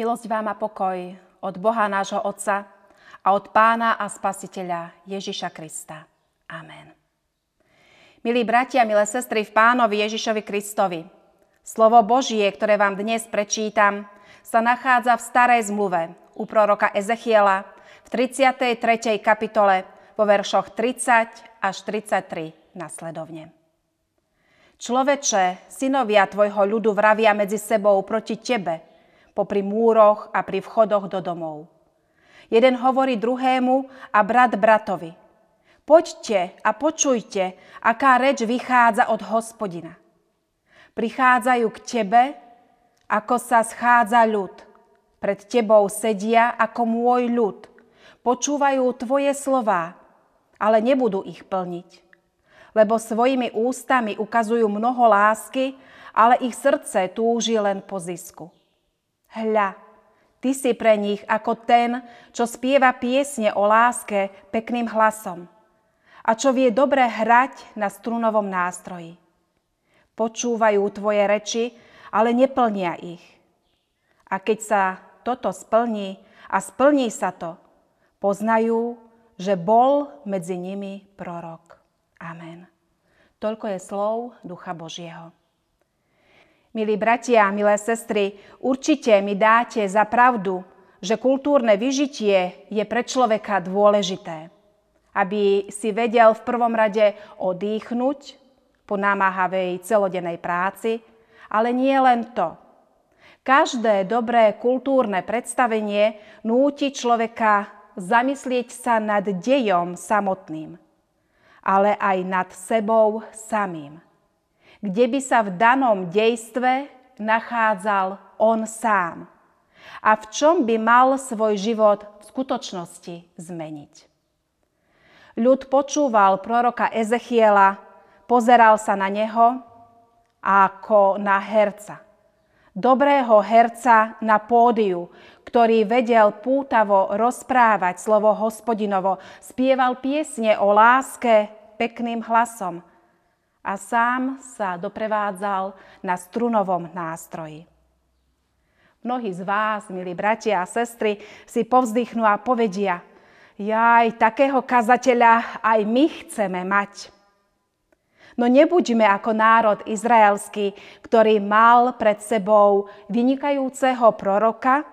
Milosť vám a pokoj od Boha nášho Otca a od Pána a Spasiteľa Ježiša Krista. Amen. Milí bratia, milé sestry v Pánovi Ježišovi Kristovi, slovo Božie, ktoré vám dnes prečítam, sa nachádza v starej zmluve u proroka Ezechiela v 33. kapitole vo veršoch 30 až 33 nasledovne. Človeče, synovia tvojho ľudu vravia medzi sebou proti tebe – popri múroch a pri vchodoch do domov. Jeden hovorí druhému a brat bratovi. Poďte a počujte, aká reč vychádza od hospodina. Prichádzajú k tebe, ako sa schádza ľud. Pred tebou sedia ako môj ľud. Počúvajú tvoje slová, ale nebudú ich plniť. Lebo svojimi ústami ukazujú mnoho lásky, ale ich srdce túži len po zisku. Hľa, ty si pre nich ako ten, čo spieva piesne o láske pekným hlasom a čo vie dobre hrať na strunovom nástroji. Počúvajú tvoje reči, ale neplnia ich. A keď sa toto splní a splní sa to, poznajú, že bol medzi nimi prorok. Amen. Toľko je slov Ducha Božieho. Milí bratia, milé sestry, určite mi dáte za pravdu, že kultúrne vyžitie je pre človeka dôležité. Aby si vedel v prvom rade odýchnuť po námahavej celodennej práci, ale nie len to. Každé dobré kultúrne predstavenie núti človeka zamyslieť sa nad dejom samotným, ale aj nad sebou samým kde by sa v danom dejstve nachádzal on sám a v čom by mal svoj život v skutočnosti zmeniť. Ľud počúval proroka Ezechiela, pozeral sa na neho ako na herca. Dobrého herca na pódiu, ktorý vedel pútavo rozprávať slovo hospodinovo, spieval piesne o láske pekným hlasom – a sám sa doprevádzal na strunovom nástroji. Mnohí z vás, milí bratia a sestry, si povzdychnú a povedia, jaj, takého kazateľa aj my chceme mať. No nebuďme ako národ izraelský, ktorý mal pred sebou vynikajúceho proroka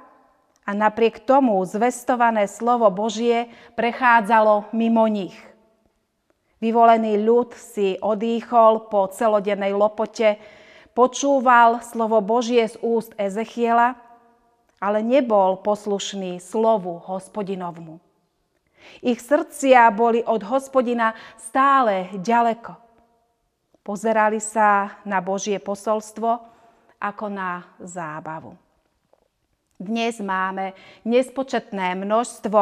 a napriek tomu zvestované slovo Božie prechádzalo mimo nich. Vyvolený ľud si odýchol po celodennej lopote, počúval slovo Božie z úst Ezechiela, ale nebol poslušný slovu hospodinovmu. Ich srdcia boli od hospodina stále ďaleko. Pozerali sa na Božie posolstvo ako na zábavu. Dnes máme nespočetné množstvo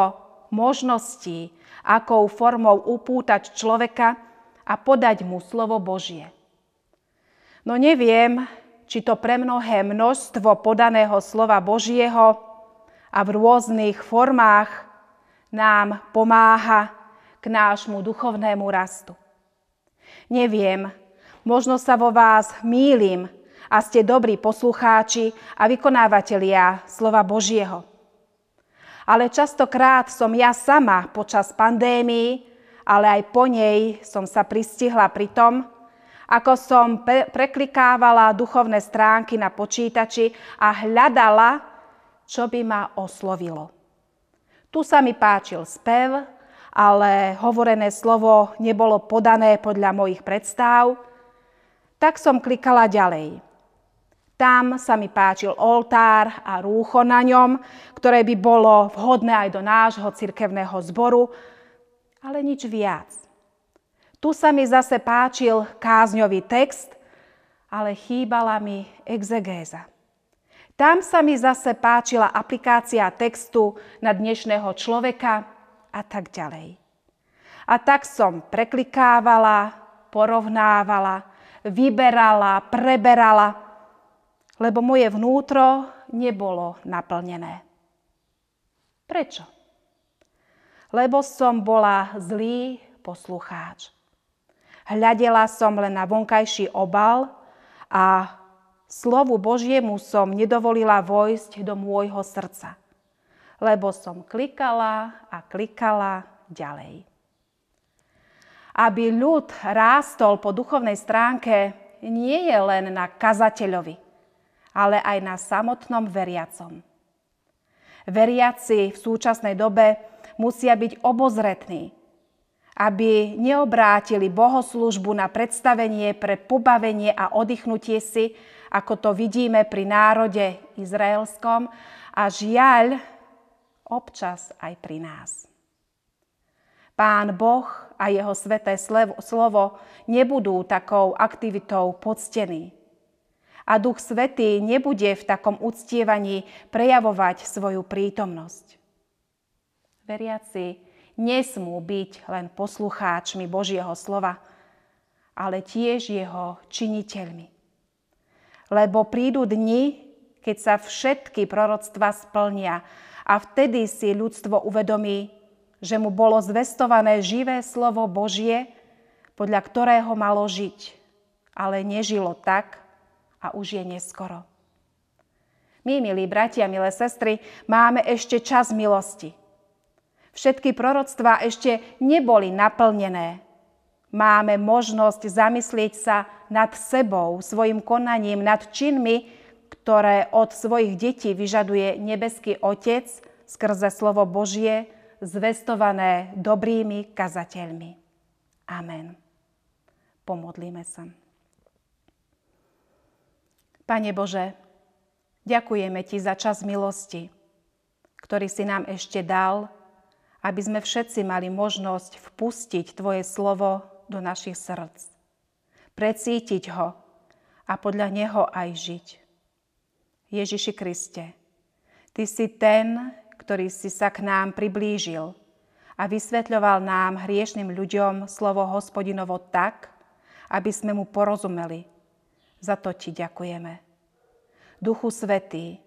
možností, akou formou upútať človeka a podať mu slovo Božie. No neviem, či to pre mnohé množstvo podaného slova Božieho a v rôznych formách nám pomáha k nášmu duchovnému rastu. Neviem, možno sa vo vás mýlim a ste dobrí poslucháči a vykonávatelia slova Božieho ale častokrát som ja sama počas pandémii, ale aj po nej som sa pristihla pri tom, ako som pre- preklikávala duchovné stránky na počítači a hľadala, čo by ma oslovilo. Tu sa mi páčil spev, ale hovorené slovo nebolo podané podľa mojich predstav, tak som klikala ďalej. Tam sa mi páčil oltár a rúcho na ňom, ktoré by bolo vhodné aj do nášho cirkevného zboru, ale nič viac. Tu sa mi zase páčil kázňový text, ale chýbala mi exegéza. Tam sa mi zase páčila aplikácia textu na dnešného človeka a tak ďalej. A tak som preklikávala, porovnávala, vyberala, preberala lebo moje vnútro nebolo naplnené. Prečo? Lebo som bola zlý poslucháč. Hľadela som len na vonkajší obal a slovu Božiemu som nedovolila vojsť do môjho srdca, lebo som klikala a klikala ďalej. Aby ľud rástol po duchovnej stránke, nie je len na kazateľovi, ale aj na samotnom veriacom. Veriaci v súčasnej dobe musia byť obozretní, aby neobrátili bohoslužbu na predstavenie pre pobavenie a oddychnutie si, ako to vidíme pri národe izraelskom a žiaľ občas aj pri nás. Pán Boh a jeho sveté slovo nebudú takou aktivitou poctení. A Duch Svetý nebude v takom uctievaní prejavovať svoju prítomnosť. Veriaci nesmú byť len poslucháčmi Božieho slova, ale tiež jeho činiteľmi. Lebo prídu dni, keď sa všetky proroctva splnia a vtedy si ľudstvo uvedomí, že mu bolo zvestované živé slovo Božie, podľa ktorého malo žiť, ale nežilo tak a už je neskoro. My, milí bratia, milé sestry, máme ešte čas milosti. Všetky proroctvá ešte neboli naplnené. Máme možnosť zamyslieť sa nad sebou, svojim konaním, nad činmi, ktoré od svojich detí vyžaduje nebeský Otec skrze slovo Božie, zvestované dobrými kazateľmi. Amen. Pomodlíme sa. Pane Bože, ďakujeme Ti za čas milosti, ktorý si nám ešte dal, aby sme všetci mali možnosť vpustiť Tvoje slovo do našich srdc, precítiť ho a podľa neho aj žiť. Ježiši Kriste, Ty si ten, ktorý si sa k nám priblížil a vysvetľoval nám hriešným ľuďom slovo hospodinovo tak, aby sme mu porozumeli. Za to ti ďakujeme. Duchu Svetý,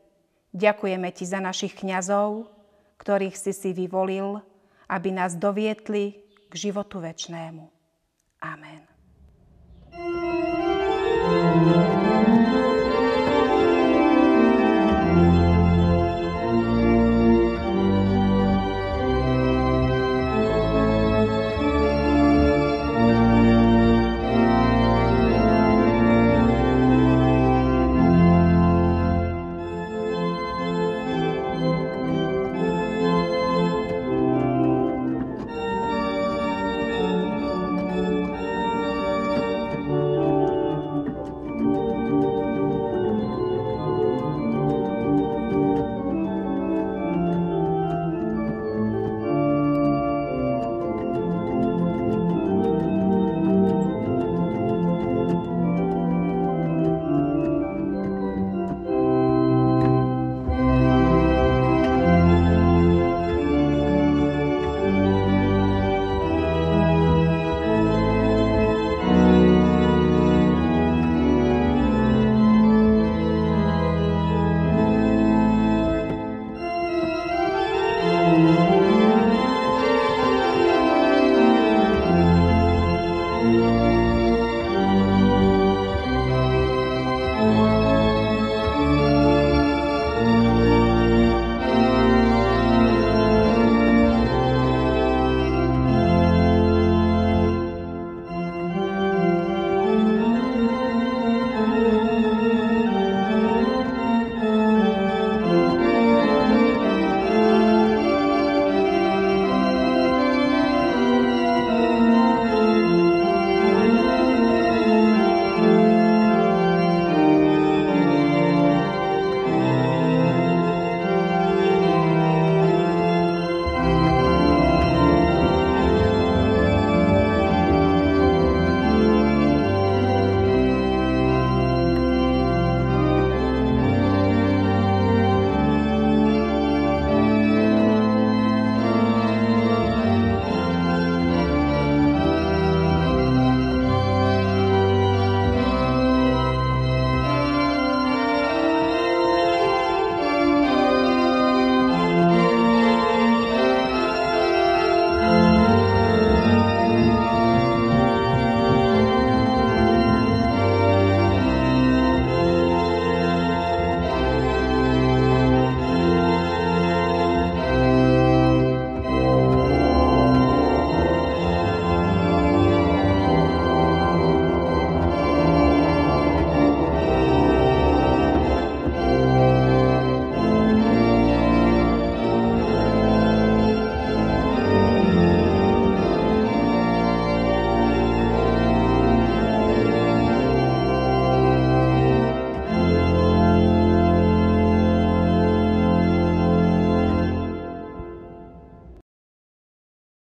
ďakujeme ti za našich kňazov, ktorých si si vyvolil, aby nás dovietli k životu večnému. Amen. thank you